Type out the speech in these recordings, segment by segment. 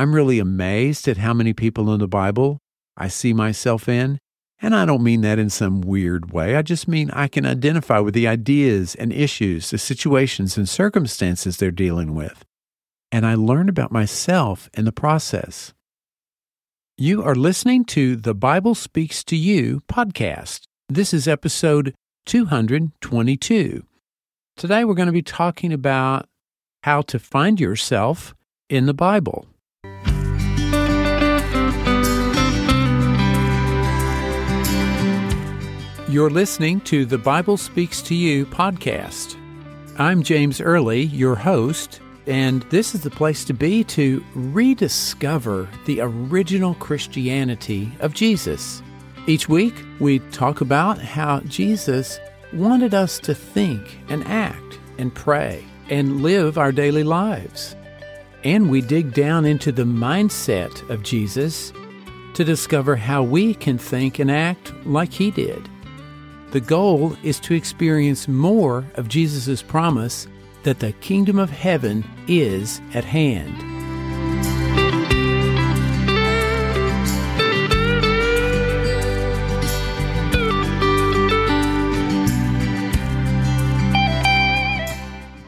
I'm really amazed at how many people in the Bible I see myself in. And I don't mean that in some weird way. I just mean I can identify with the ideas and issues, the situations and circumstances they're dealing with. And I learn about myself in the process. You are listening to the Bible Speaks to You podcast. This is episode 222. Today we're going to be talking about how to find yourself in the Bible. You're listening to the Bible Speaks to You podcast. I'm James Early, your host, and this is the place to be to rediscover the original Christianity of Jesus. Each week, we talk about how Jesus wanted us to think and act and pray and live our daily lives. And we dig down into the mindset of Jesus to discover how we can think and act like he did. The goal is to experience more of Jesus' promise that the kingdom of heaven is at hand.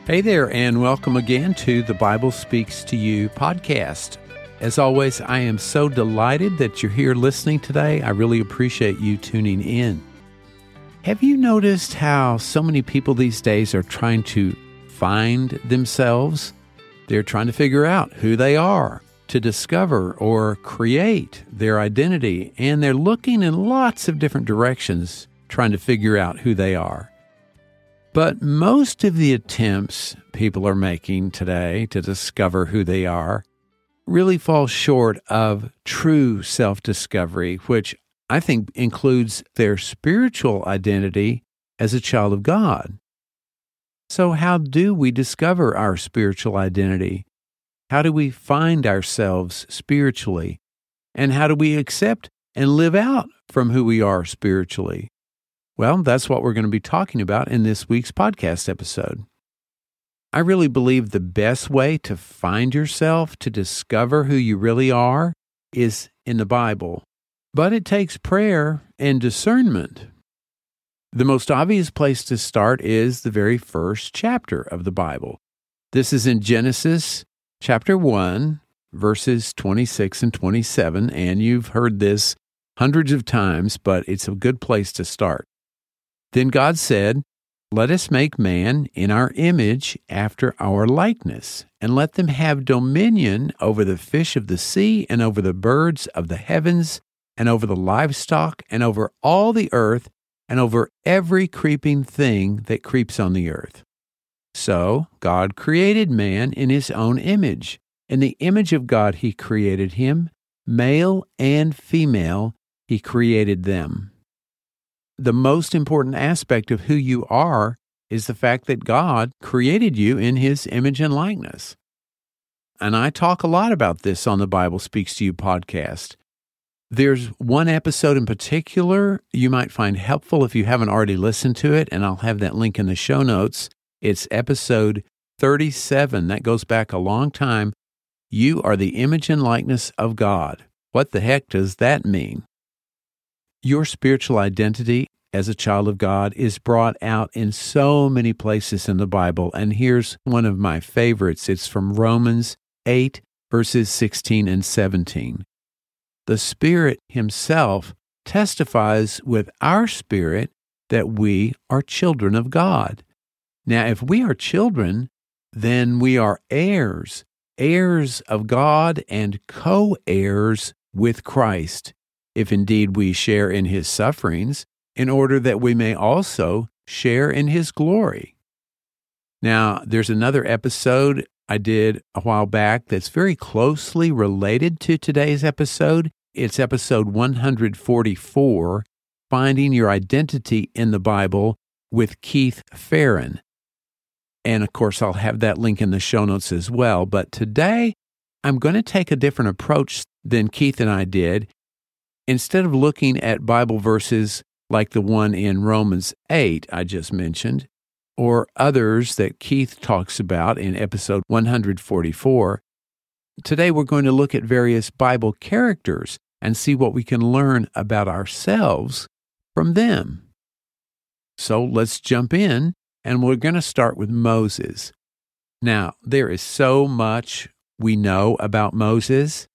Hey there, and welcome again to the Bible Speaks to You podcast. As always, I am so delighted that you're here listening today. I really appreciate you tuning in. Have you noticed how so many people these days are trying to find themselves? They're trying to figure out who they are, to discover or create their identity, and they're looking in lots of different directions trying to figure out who they are. But most of the attempts people are making today to discover who they are really fall short of true self discovery, which I think includes their spiritual identity as a child of God. So, how do we discover our spiritual identity? How do we find ourselves spiritually? And how do we accept and live out from who we are spiritually? Well, that's what we're going to be talking about in this week's podcast episode. I really believe the best way to find yourself, to discover who you really are, is in the Bible. But it takes prayer and discernment. The most obvious place to start is the very first chapter of the Bible. This is in Genesis chapter 1, verses 26 and 27, and you've heard this hundreds of times, but it's a good place to start. Then God said, Let us make man in our image after our likeness, and let them have dominion over the fish of the sea, and over the birds of the heavens, and over the livestock, and over all the earth, and over every creeping thing that creeps on the earth. So God created man in his own image. In the image of God he created him, male and female, he created them. The most important aspect of who you are is the fact that God created you in his image and likeness. And I talk a lot about this on the Bible Speaks to You podcast. There's one episode in particular you might find helpful if you haven't already listened to it, and I'll have that link in the show notes. It's episode 37. That goes back a long time. You are the image and likeness of God. What the heck does that mean? Your spiritual identity as a child of God is brought out in so many places in the Bible, and here's one of my favorites. It's from Romans 8, verses 16 and 17 the Spirit Himself testifies with our spirit that we are children of God. Now, if we are children, then we are heirs, heirs of God and co heirs with Christ, if indeed we share in His sufferings, in order that we may also share in His glory. Now, there's another episode I did a while back that's very closely related to today's episode. It's episode 144 Finding Your Identity in the Bible with Keith Ferrin. And of course, I'll have that link in the show notes as well. But today, I'm going to take a different approach than Keith and I did. Instead of looking at Bible verses like the one in Romans 8 I just mentioned, or others that Keith talks about in episode 144, Today we're going to look at various Bible characters and see what we can learn about ourselves from them. So let's jump in, and we're going to start with Moses. Now, there is so much we know about Moses,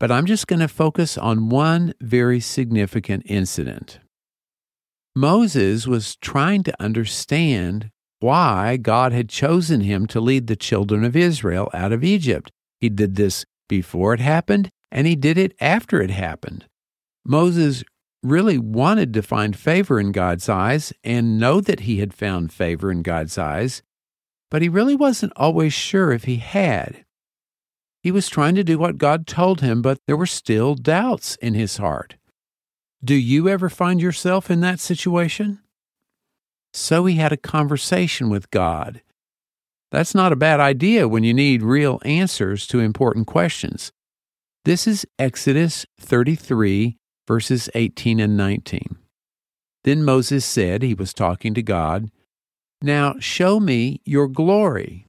but I'm just going to focus on one very significant incident. Moses was trying to understand why God had chosen him to lead the children of Israel out of Egypt. He did this before it happened, and he did it after it happened. Moses really wanted to find favor in God's eyes and know that he had found favor in God's eyes, but he really wasn't always sure if he had. He was trying to do what God told him, but there were still doubts in his heart. Do you ever find yourself in that situation? So he had a conversation with God. That's not a bad idea when you need real answers to important questions. This is Exodus 33, verses 18 and 19. Then Moses said, he was talking to God, Now show me your glory.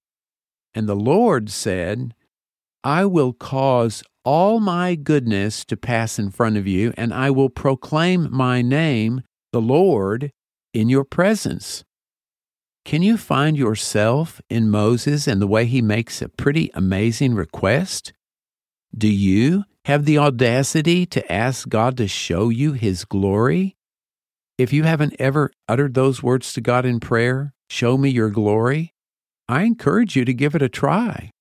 And the Lord said, I will cause all my goodness to pass in front of you, and I will proclaim my name, the Lord, in your presence. Can you find yourself in Moses and the way he makes a pretty amazing request? Do you have the audacity to ask God to show you his glory? If you haven't ever uttered those words to God in prayer, show me your glory, I encourage you to give it a try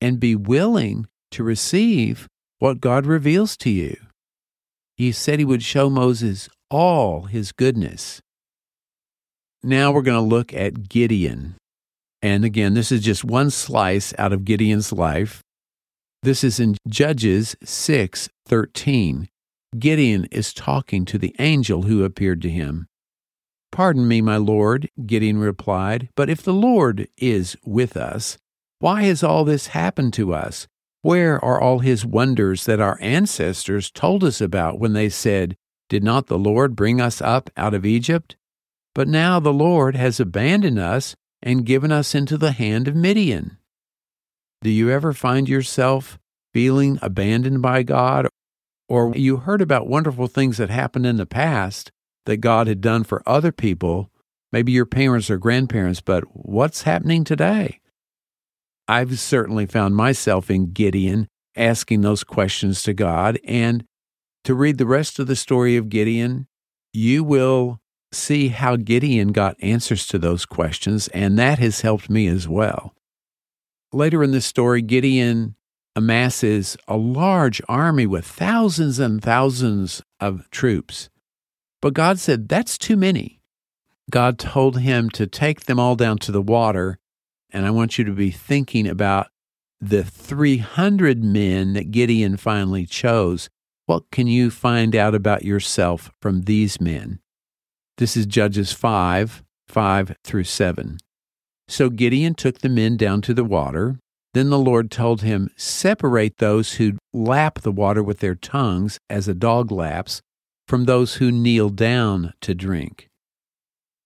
and be willing to receive what God reveals to you. He said he would show Moses all his goodness. Now we're going to look at Gideon. And again, this is just one slice out of Gideon's life. This is in Judges 6:13. Gideon is talking to the angel who appeared to him. Pardon me, my lord, Gideon replied, but if the Lord is with us, why has all this happened to us? Where are all his wonders that our ancestors told us about when they said, Did not the Lord bring us up out of Egypt? But now the Lord has abandoned us and given us into the hand of Midian. Do you ever find yourself feeling abandoned by God? Or you heard about wonderful things that happened in the past that God had done for other people, maybe your parents or grandparents, but what's happening today? I've certainly found myself in Gideon asking those questions to God. And to read the rest of the story of Gideon, you will see how Gideon got answers to those questions, and that has helped me as well. Later in the story, Gideon amasses a large army with thousands and thousands of troops. But God said, That's too many. God told him to take them all down to the water and I want you to be thinking about the 300 men that Gideon finally chose. What can you find out about yourself from these men? This is Judges 5 5 through 7. So Gideon took the men down to the water. Then the Lord told him, Separate those who lap the water with their tongues, as a dog laps, from those who kneel down to drink.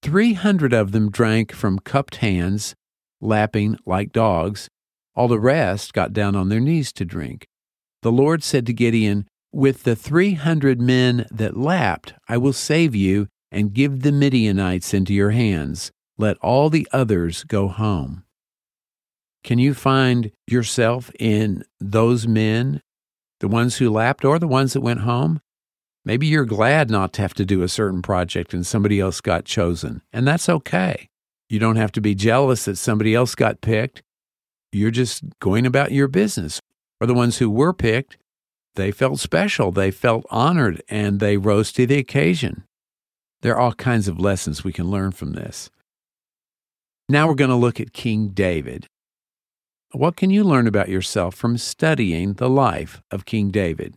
Three hundred of them drank from cupped hands, lapping like dogs. All the rest got down on their knees to drink. The Lord said to Gideon, With the three hundred men that lapped, I will save you and give the Midianites into your hands. Let all the others go home. Can you find yourself in those men, the ones who lapped or the ones that went home? Maybe you're glad not to have to do a certain project and somebody else got chosen, and that's okay. You don't have to be jealous that somebody else got picked. You're just going about your business. Or the ones who were picked, they felt special, they felt honored, and they rose to the occasion. There are all kinds of lessons we can learn from this. Now we're going to look at King David. What can you learn about yourself from studying the life of King David?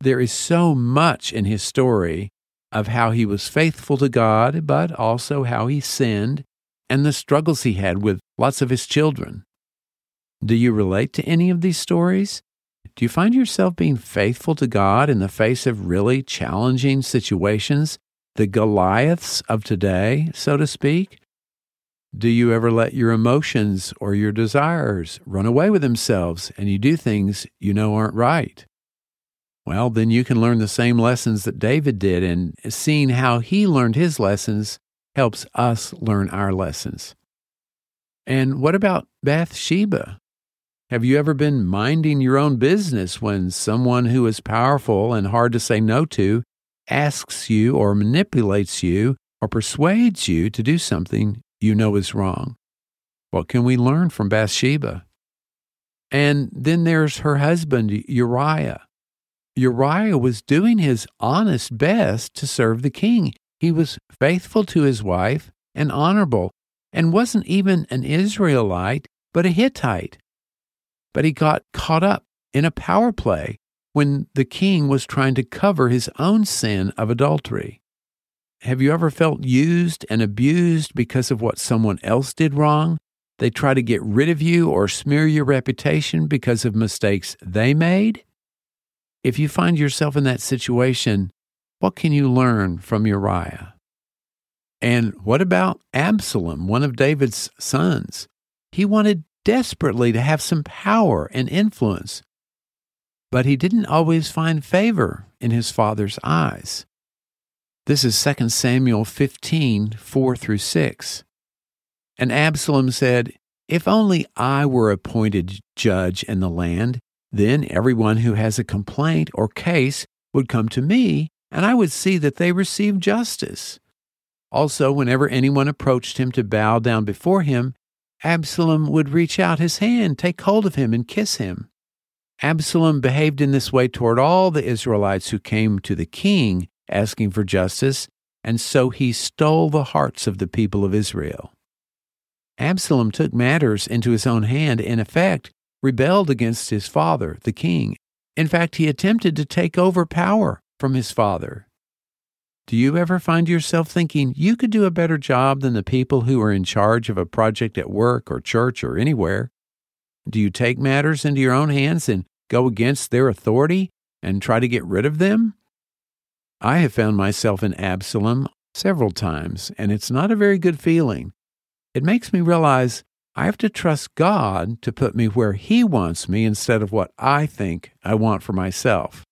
There is so much in his story of how he was faithful to God, but also how he sinned and the struggles he had with lots of his children. Do you relate to any of these stories? Do you find yourself being faithful to God in the face of really challenging situations, the Goliaths of today, so to speak? Do you ever let your emotions or your desires run away with themselves and you do things you know aren't right? Well, then you can learn the same lessons that David did, and seeing how he learned his lessons helps us learn our lessons. And what about Bathsheba? Have you ever been minding your own business when someone who is powerful and hard to say no to asks you or manipulates you or persuades you to do something you know is wrong? What can we learn from Bathsheba? And then there's her husband, Uriah. Uriah was doing his honest best to serve the king. He was faithful to his wife and honorable, and wasn't even an Israelite, but a Hittite. But he got caught up in a power play when the king was trying to cover his own sin of adultery. Have you ever felt used and abused because of what someone else did wrong? They try to get rid of you or smear your reputation because of mistakes they made? If you find yourself in that situation, what can you learn from Uriah? And what about Absalom, one of David's sons? He wanted desperately to have some power and influence, but he didn't always find favor in his father's eyes. This is 2 Samuel 15 4 through 6. And Absalom said, If only I were appointed judge in the land, then everyone who has a complaint or case would come to me, and I would see that they receive justice. Also, whenever anyone approached him to bow down before him, Absalom would reach out his hand, take hold of him, and kiss him. Absalom behaved in this way toward all the Israelites who came to the king asking for justice, and so he stole the hearts of the people of Israel. Absalom took matters into his own hand, in effect, rebelled against his father, the king. In fact, he attempted to take over power from his father. Do you ever find yourself thinking you could do a better job than the people who are in charge of a project at work or church or anywhere? Do you take matters into your own hands and go against their authority and try to get rid of them? I have found myself in Absalom several times, and it's not a very good feeling. It makes me realize I have to trust God to put me where He wants me instead of what I think I want for myself.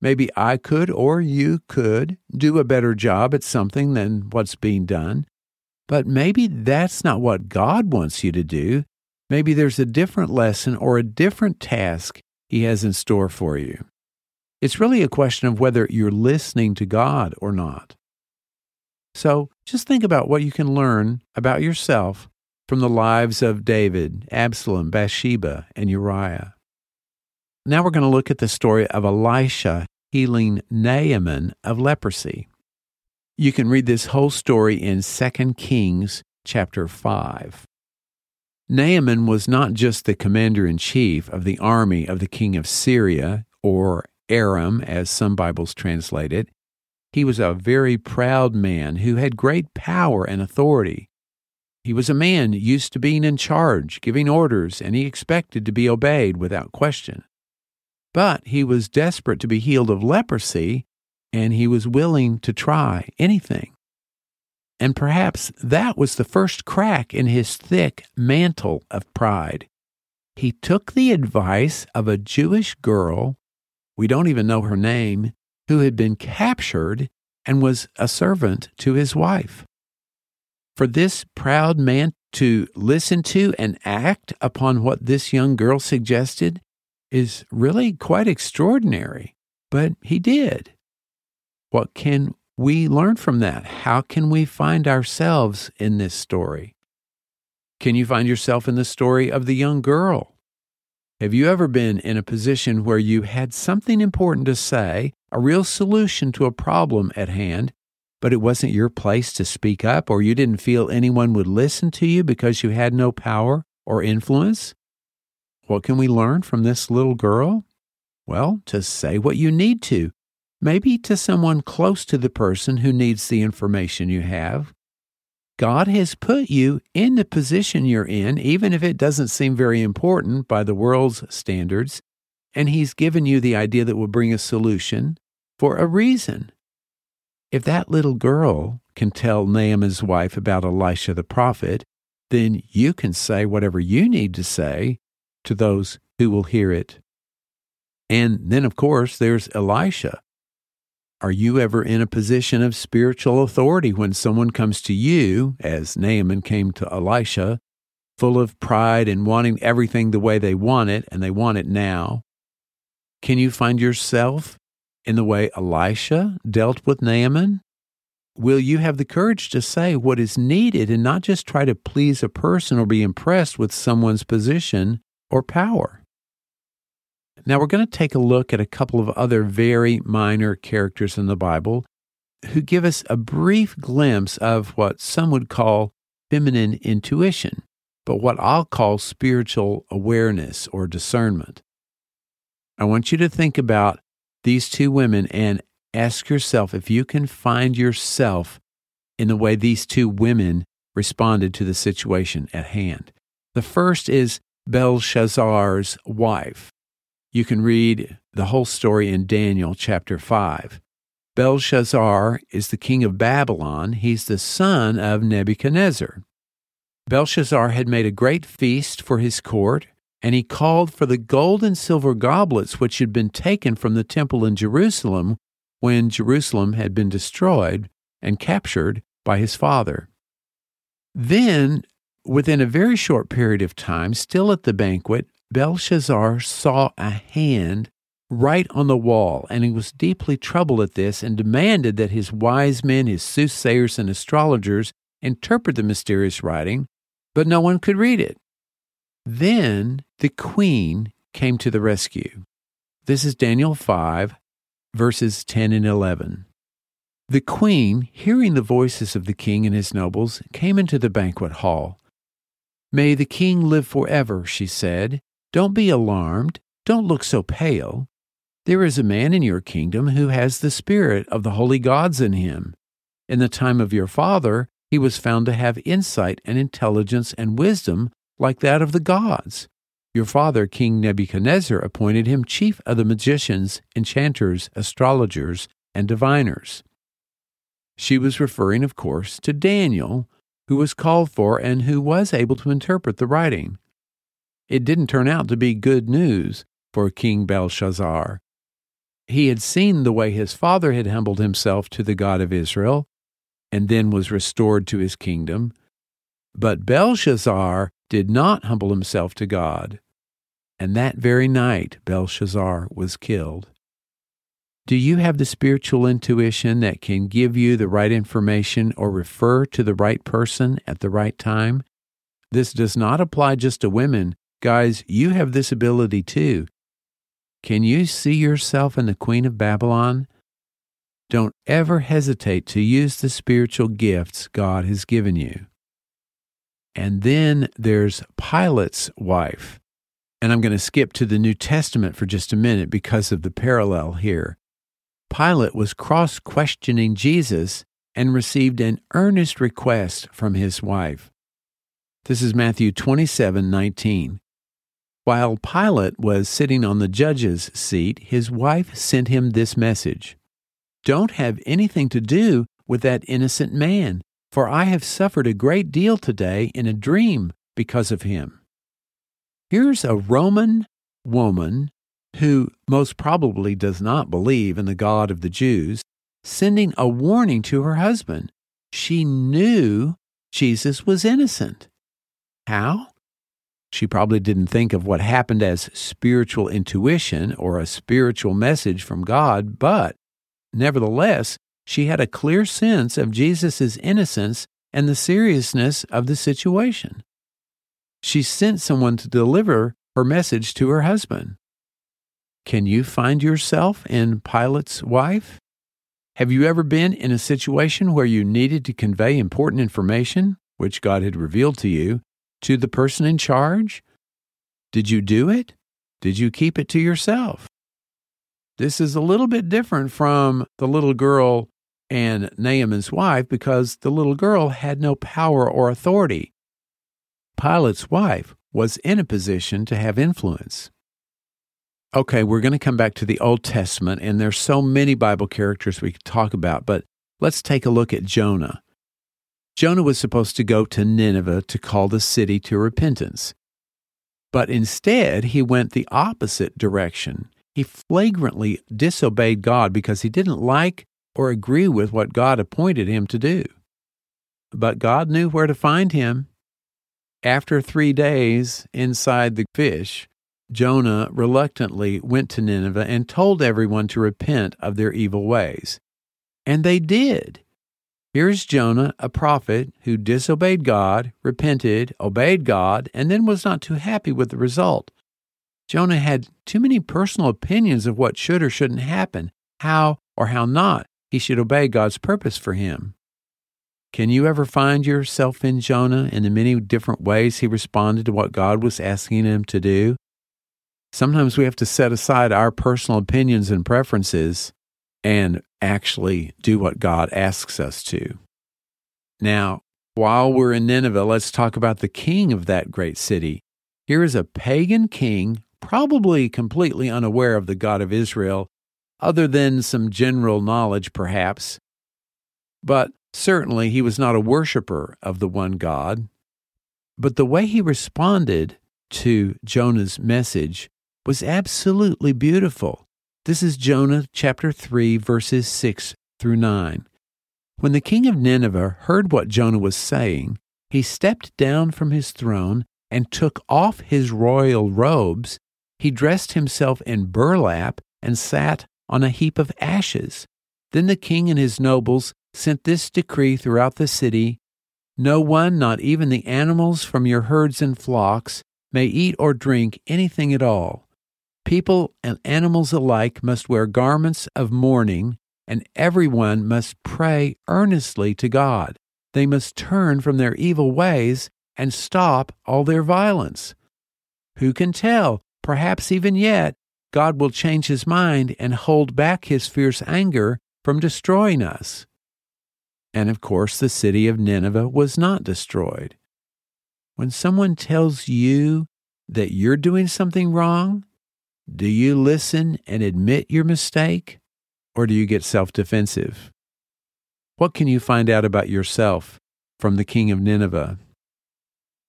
Maybe I could or you could do a better job at something than what's being done, but maybe that's not what God wants you to do. Maybe there's a different lesson or a different task He has in store for you. It's really a question of whether you're listening to God or not. So just think about what you can learn about yourself from the lives of David, Absalom, Bathsheba, and Uriah. Now we're going to look at the story of Elisha healing Naaman of leprosy. You can read this whole story in 2 Kings chapter 5. Naaman was not just the commander in chief of the army of the king of Syria, or Aram, as some Bibles translate it. He was a very proud man who had great power and authority. He was a man used to being in charge, giving orders, and he expected to be obeyed without question. But he was desperate to be healed of leprosy, and he was willing to try anything. And perhaps that was the first crack in his thick mantle of pride. He took the advice of a Jewish girl, we don't even know her name, who had been captured and was a servant to his wife for this proud man to listen to and act upon what this young girl suggested is really quite extraordinary. But he did. What can we learn from that? How can we find ourselves in this story? Can you find yourself in the story of the young girl? Have you ever been in a position where you had something important to say, a real solution to a problem at hand, but it wasn't your place to speak up, or you didn't feel anyone would listen to you because you had no power or influence? What can we learn from this little girl? Well, to say what you need to, maybe to someone close to the person who needs the information you have. God has put you in the position you're in, even if it doesn't seem very important by the world's standards, and He's given you the idea that will bring a solution for a reason. If that little girl can tell Naaman's wife about Elisha the prophet, then you can say whatever you need to say to those who will hear it. And then, of course, there's Elisha. Are you ever in a position of spiritual authority when someone comes to you, as Naaman came to Elisha, full of pride and wanting everything the way they want it, and they want it now? Can you find yourself in the way Elisha dealt with Naaman? Will you have the courage to say what is needed and not just try to please a person or be impressed with someone's position or power? Now, we're going to take a look at a couple of other very minor characters in the Bible who give us a brief glimpse of what some would call feminine intuition, but what I'll call spiritual awareness or discernment. I want you to think about these two women and ask yourself if you can find yourself in the way these two women responded to the situation at hand. The first is Belshazzar's wife. You can read the whole story in Daniel chapter 5. Belshazzar is the king of Babylon. He's the son of Nebuchadnezzar. Belshazzar had made a great feast for his court and he called for the gold and silver goblets which had been taken from the temple in Jerusalem when Jerusalem had been destroyed and captured by his father. Then, within a very short period of time, still at the banquet, Belshazzar saw a hand right on the wall, and he was deeply troubled at this and demanded that his wise men, his soothsayers, and astrologers interpret the mysterious writing, but no one could read it. Then the queen came to the rescue. This is Daniel 5, verses 10 and 11. The queen, hearing the voices of the king and his nobles, came into the banquet hall. May the king live forever, she said. Don't be alarmed. Don't look so pale. There is a man in your kingdom who has the spirit of the holy gods in him. In the time of your father, he was found to have insight and intelligence and wisdom like that of the gods. Your father, King Nebuchadnezzar, appointed him chief of the magicians, enchanters, astrologers, and diviners. She was referring, of course, to Daniel, who was called for and who was able to interpret the writing. It didn't turn out to be good news for King Belshazzar. He had seen the way his father had humbled himself to the God of Israel and then was restored to his kingdom. But Belshazzar did not humble himself to God. And that very night, Belshazzar was killed. Do you have the spiritual intuition that can give you the right information or refer to the right person at the right time? This does not apply just to women. Guys, you have this ability too. Can you see yourself in the Queen of Babylon? Don't ever hesitate to use the spiritual gifts God has given you. And then there's Pilate's wife. And I'm going to skip to the New Testament for just a minute because of the parallel here. Pilate was cross questioning Jesus and received an earnest request from his wife. This is Matthew 27 19. While Pilate was sitting on the judge's seat, his wife sent him this message Don't have anything to do with that innocent man, for I have suffered a great deal today in a dream because of him. Here's a Roman woman who most probably does not believe in the God of the Jews sending a warning to her husband. She knew Jesus was innocent. How? She probably didn't think of what happened as spiritual intuition or a spiritual message from God, but nevertheless, she had a clear sense of Jesus' innocence and the seriousness of the situation. She sent someone to deliver her message to her husband. Can you find yourself in Pilate's wife? Have you ever been in a situation where you needed to convey important information, which God had revealed to you, to the person in charge? Did you do it? Did you keep it to yourself? This is a little bit different from the little girl and Naaman's wife because the little girl had no power or authority. Pilate's wife was in a position to have influence. Okay, we're going to come back to the Old Testament, and there's so many Bible characters we could talk about, but let's take a look at Jonah. Jonah was supposed to go to Nineveh to call the city to repentance. But instead, he went the opposite direction. He flagrantly disobeyed God because he didn't like or agree with what God appointed him to do. But God knew where to find him. After three days inside the fish, Jonah reluctantly went to Nineveh and told everyone to repent of their evil ways. And they did. Here's Jonah, a prophet who disobeyed God, repented, obeyed God, and then was not too happy with the result. Jonah had too many personal opinions of what should or shouldn't happen, how or how not he should obey God's purpose for him. Can you ever find yourself in Jonah in the many different ways he responded to what God was asking him to do? Sometimes we have to set aside our personal opinions and preferences and actually do what God asks us to. Now, while we're in Nineveh, let's talk about the king of that great city. Here is a pagan king probably completely unaware of the God of Israel, other than some general knowledge, perhaps. But certainly he was not a worshiper of the one God. But the way he responded to Jonah's message was absolutely beautiful. This is Jonah chapter 3, verses 6 through 9. When the king of Nineveh heard what Jonah was saying, he stepped down from his throne and took off his royal robes he dressed himself in burlap and sat on a heap of ashes. Then the king and his nobles sent this decree throughout the city No one, not even the animals from your herds and flocks, may eat or drink anything at all. People and animals alike must wear garments of mourning, and everyone must pray earnestly to God. They must turn from their evil ways and stop all their violence. Who can tell? Perhaps even yet, God will change his mind and hold back his fierce anger from destroying us. And of course, the city of Nineveh was not destroyed. When someone tells you that you're doing something wrong, do you listen and admit your mistake, or do you get self defensive? What can you find out about yourself from the king of Nineveh?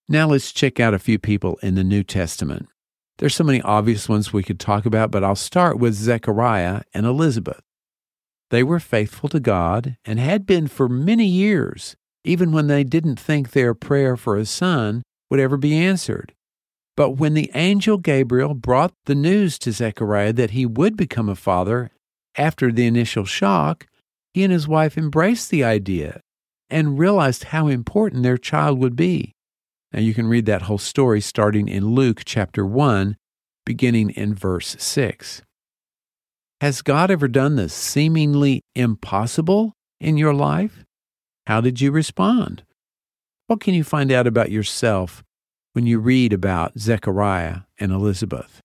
Now let's check out a few people in the New Testament. There's so many obvious ones we could talk about, but I'll start with Zechariah and Elizabeth. They were faithful to God and had been for many years, even when they didn't think their prayer for a son would ever be answered. But when the angel Gabriel brought the news to Zechariah that he would become a father after the initial shock, he and his wife embraced the idea and realized how important their child would be. Now you can read that whole story starting in Luke chapter 1, beginning in verse 6. Has God ever done the seemingly impossible in your life? How did you respond? What can you find out about yourself when you read about Zechariah and Elizabeth?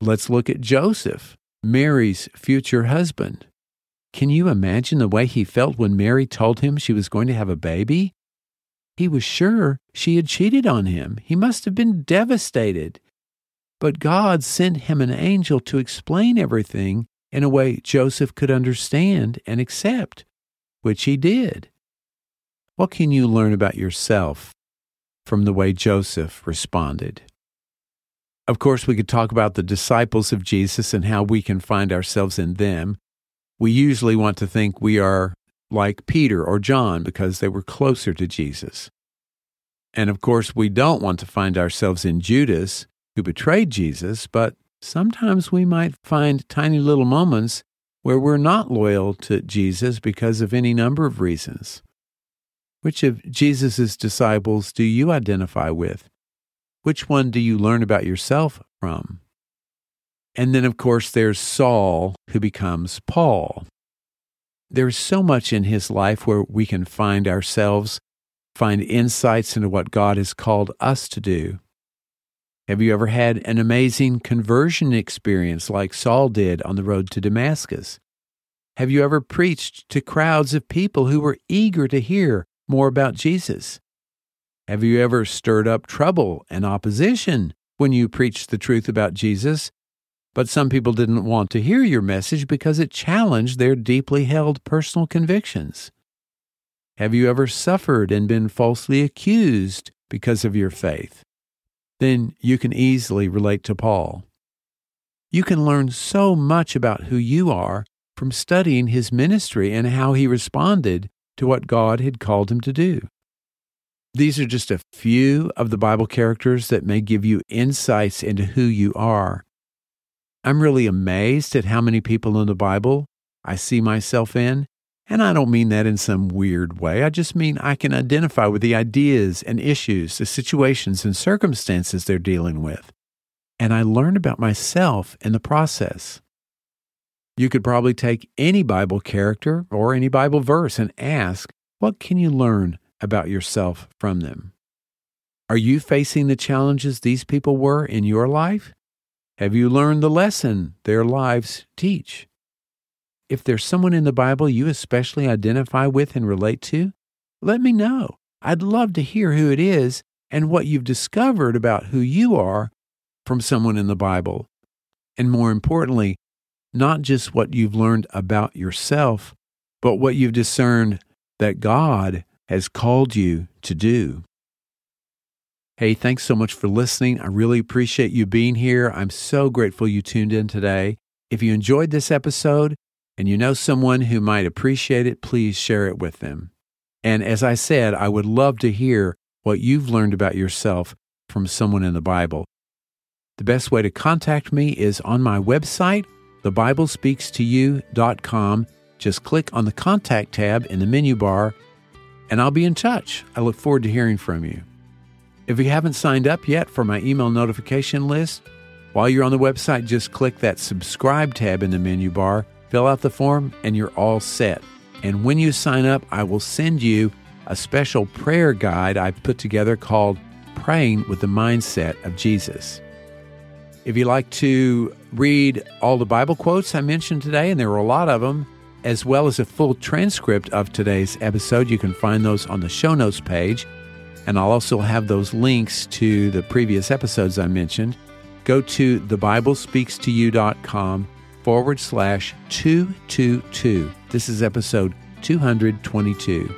Let's look at Joseph, Mary's future husband. Can you imagine the way he felt when Mary told him she was going to have a baby? He was sure she had cheated on him. He must have been devastated. But God sent him an angel to explain everything in a way Joseph could understand and accept, which he did. What can you learn about yourself from the way Joseph responded? Of course, we could talk about the disciples of Jesus and how we can find ourselves in them. We usually want to think we are like Peter or John because they were closer to Jesus. And of course, we don't want to find ourselves in Judas, who betrayed Jesus, but sometimes we might find tiny little moments where we're not loyal to Jesus because of any number of reasons. Which of Jesus' disciples do you identify with? Which one do you learn about yourself from? And then, of course, there's Saul, who becomes Paul. There's so much in his life where we can find ourselves, find insights into what God has called us to do. Have you ever had an amazing conversion experience like Saul did on the road to Damascus? Have you ever preached to crowds of people who were eager to hear more about Jesus? Have you ever stirred up trouble and opposition when you preached the truth about Jesus? But some people didn't want to hear your message because it challenged their deeply held personal convictions. Have you ever suffered and been falsely accused because of your faith? Then you can easily relate to Paul. You can learn so much about who you are from studying his ministry and how he responded to what God had called him to do. These are just a few of the Bible characters that may give you insights into who you are. I'm really amazed at how many people in the Bible I see myself in. And I don't mean that in some weird way. I just mean I can identify with the ideas and issues, the situations and circumstances they're dealing with. And I learn about myself in the process. You could probably take any Bible character or any Bible verse and ask, what can you learn about yourself from them? Are you facing the challenges these people were in your life? Have you learned the lesson their lives teach? If there's someone in the Bible you especially identify with and relate to, let me know. I'd love to hear who it is and what you've discovered about who you are from someone in the Bible. And more importantly, not just what you've learned about yourself, but what you've discerned that God has called you to do. Hey, thanks so much for listening. I really appreciate you being here. I'm so grateful you tuned in today. If you enjoyed this episode and you know someone who might appreciate it, please share it with them. And as I said, I would love to hear what you've learned about yourself from someone in the Bible. The best way to contact me is on my website, thebiblespeakstoyou.com. Just click on the contact tab in the menu bar, and I'll be in touch. I look forward to hearing from you. If you haven't signed up yet for my email notification list, while you're on the website, just click that subscribe tab in the menu bar, fill out the form, and you're all set. And when you sign up, I will send you a special prayer guide I've put together called Praying with the Mindset of Jesus. If you like to read all the Bible quotes I mentioned today, and there were a lot of them, as well as a full transcript of today's episode, you can find those on the show notes page and I'll also have those links to the previous episodes I mentioned. Go to thebiblespeakstoyou.com forward slash 222. This is episode 222.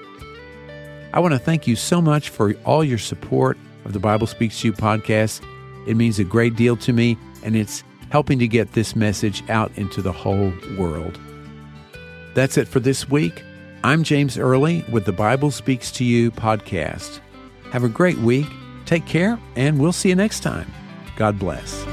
I want to thank you so much for all your support of the Bible Speaks to You podcast. It means a great deal to me, and it's helping to get this message out into the whole world. That's it for this week. I'm James Early with the Bible Speaks to You podcast. Have a great week. Take care, and we'll see you next time. God bless.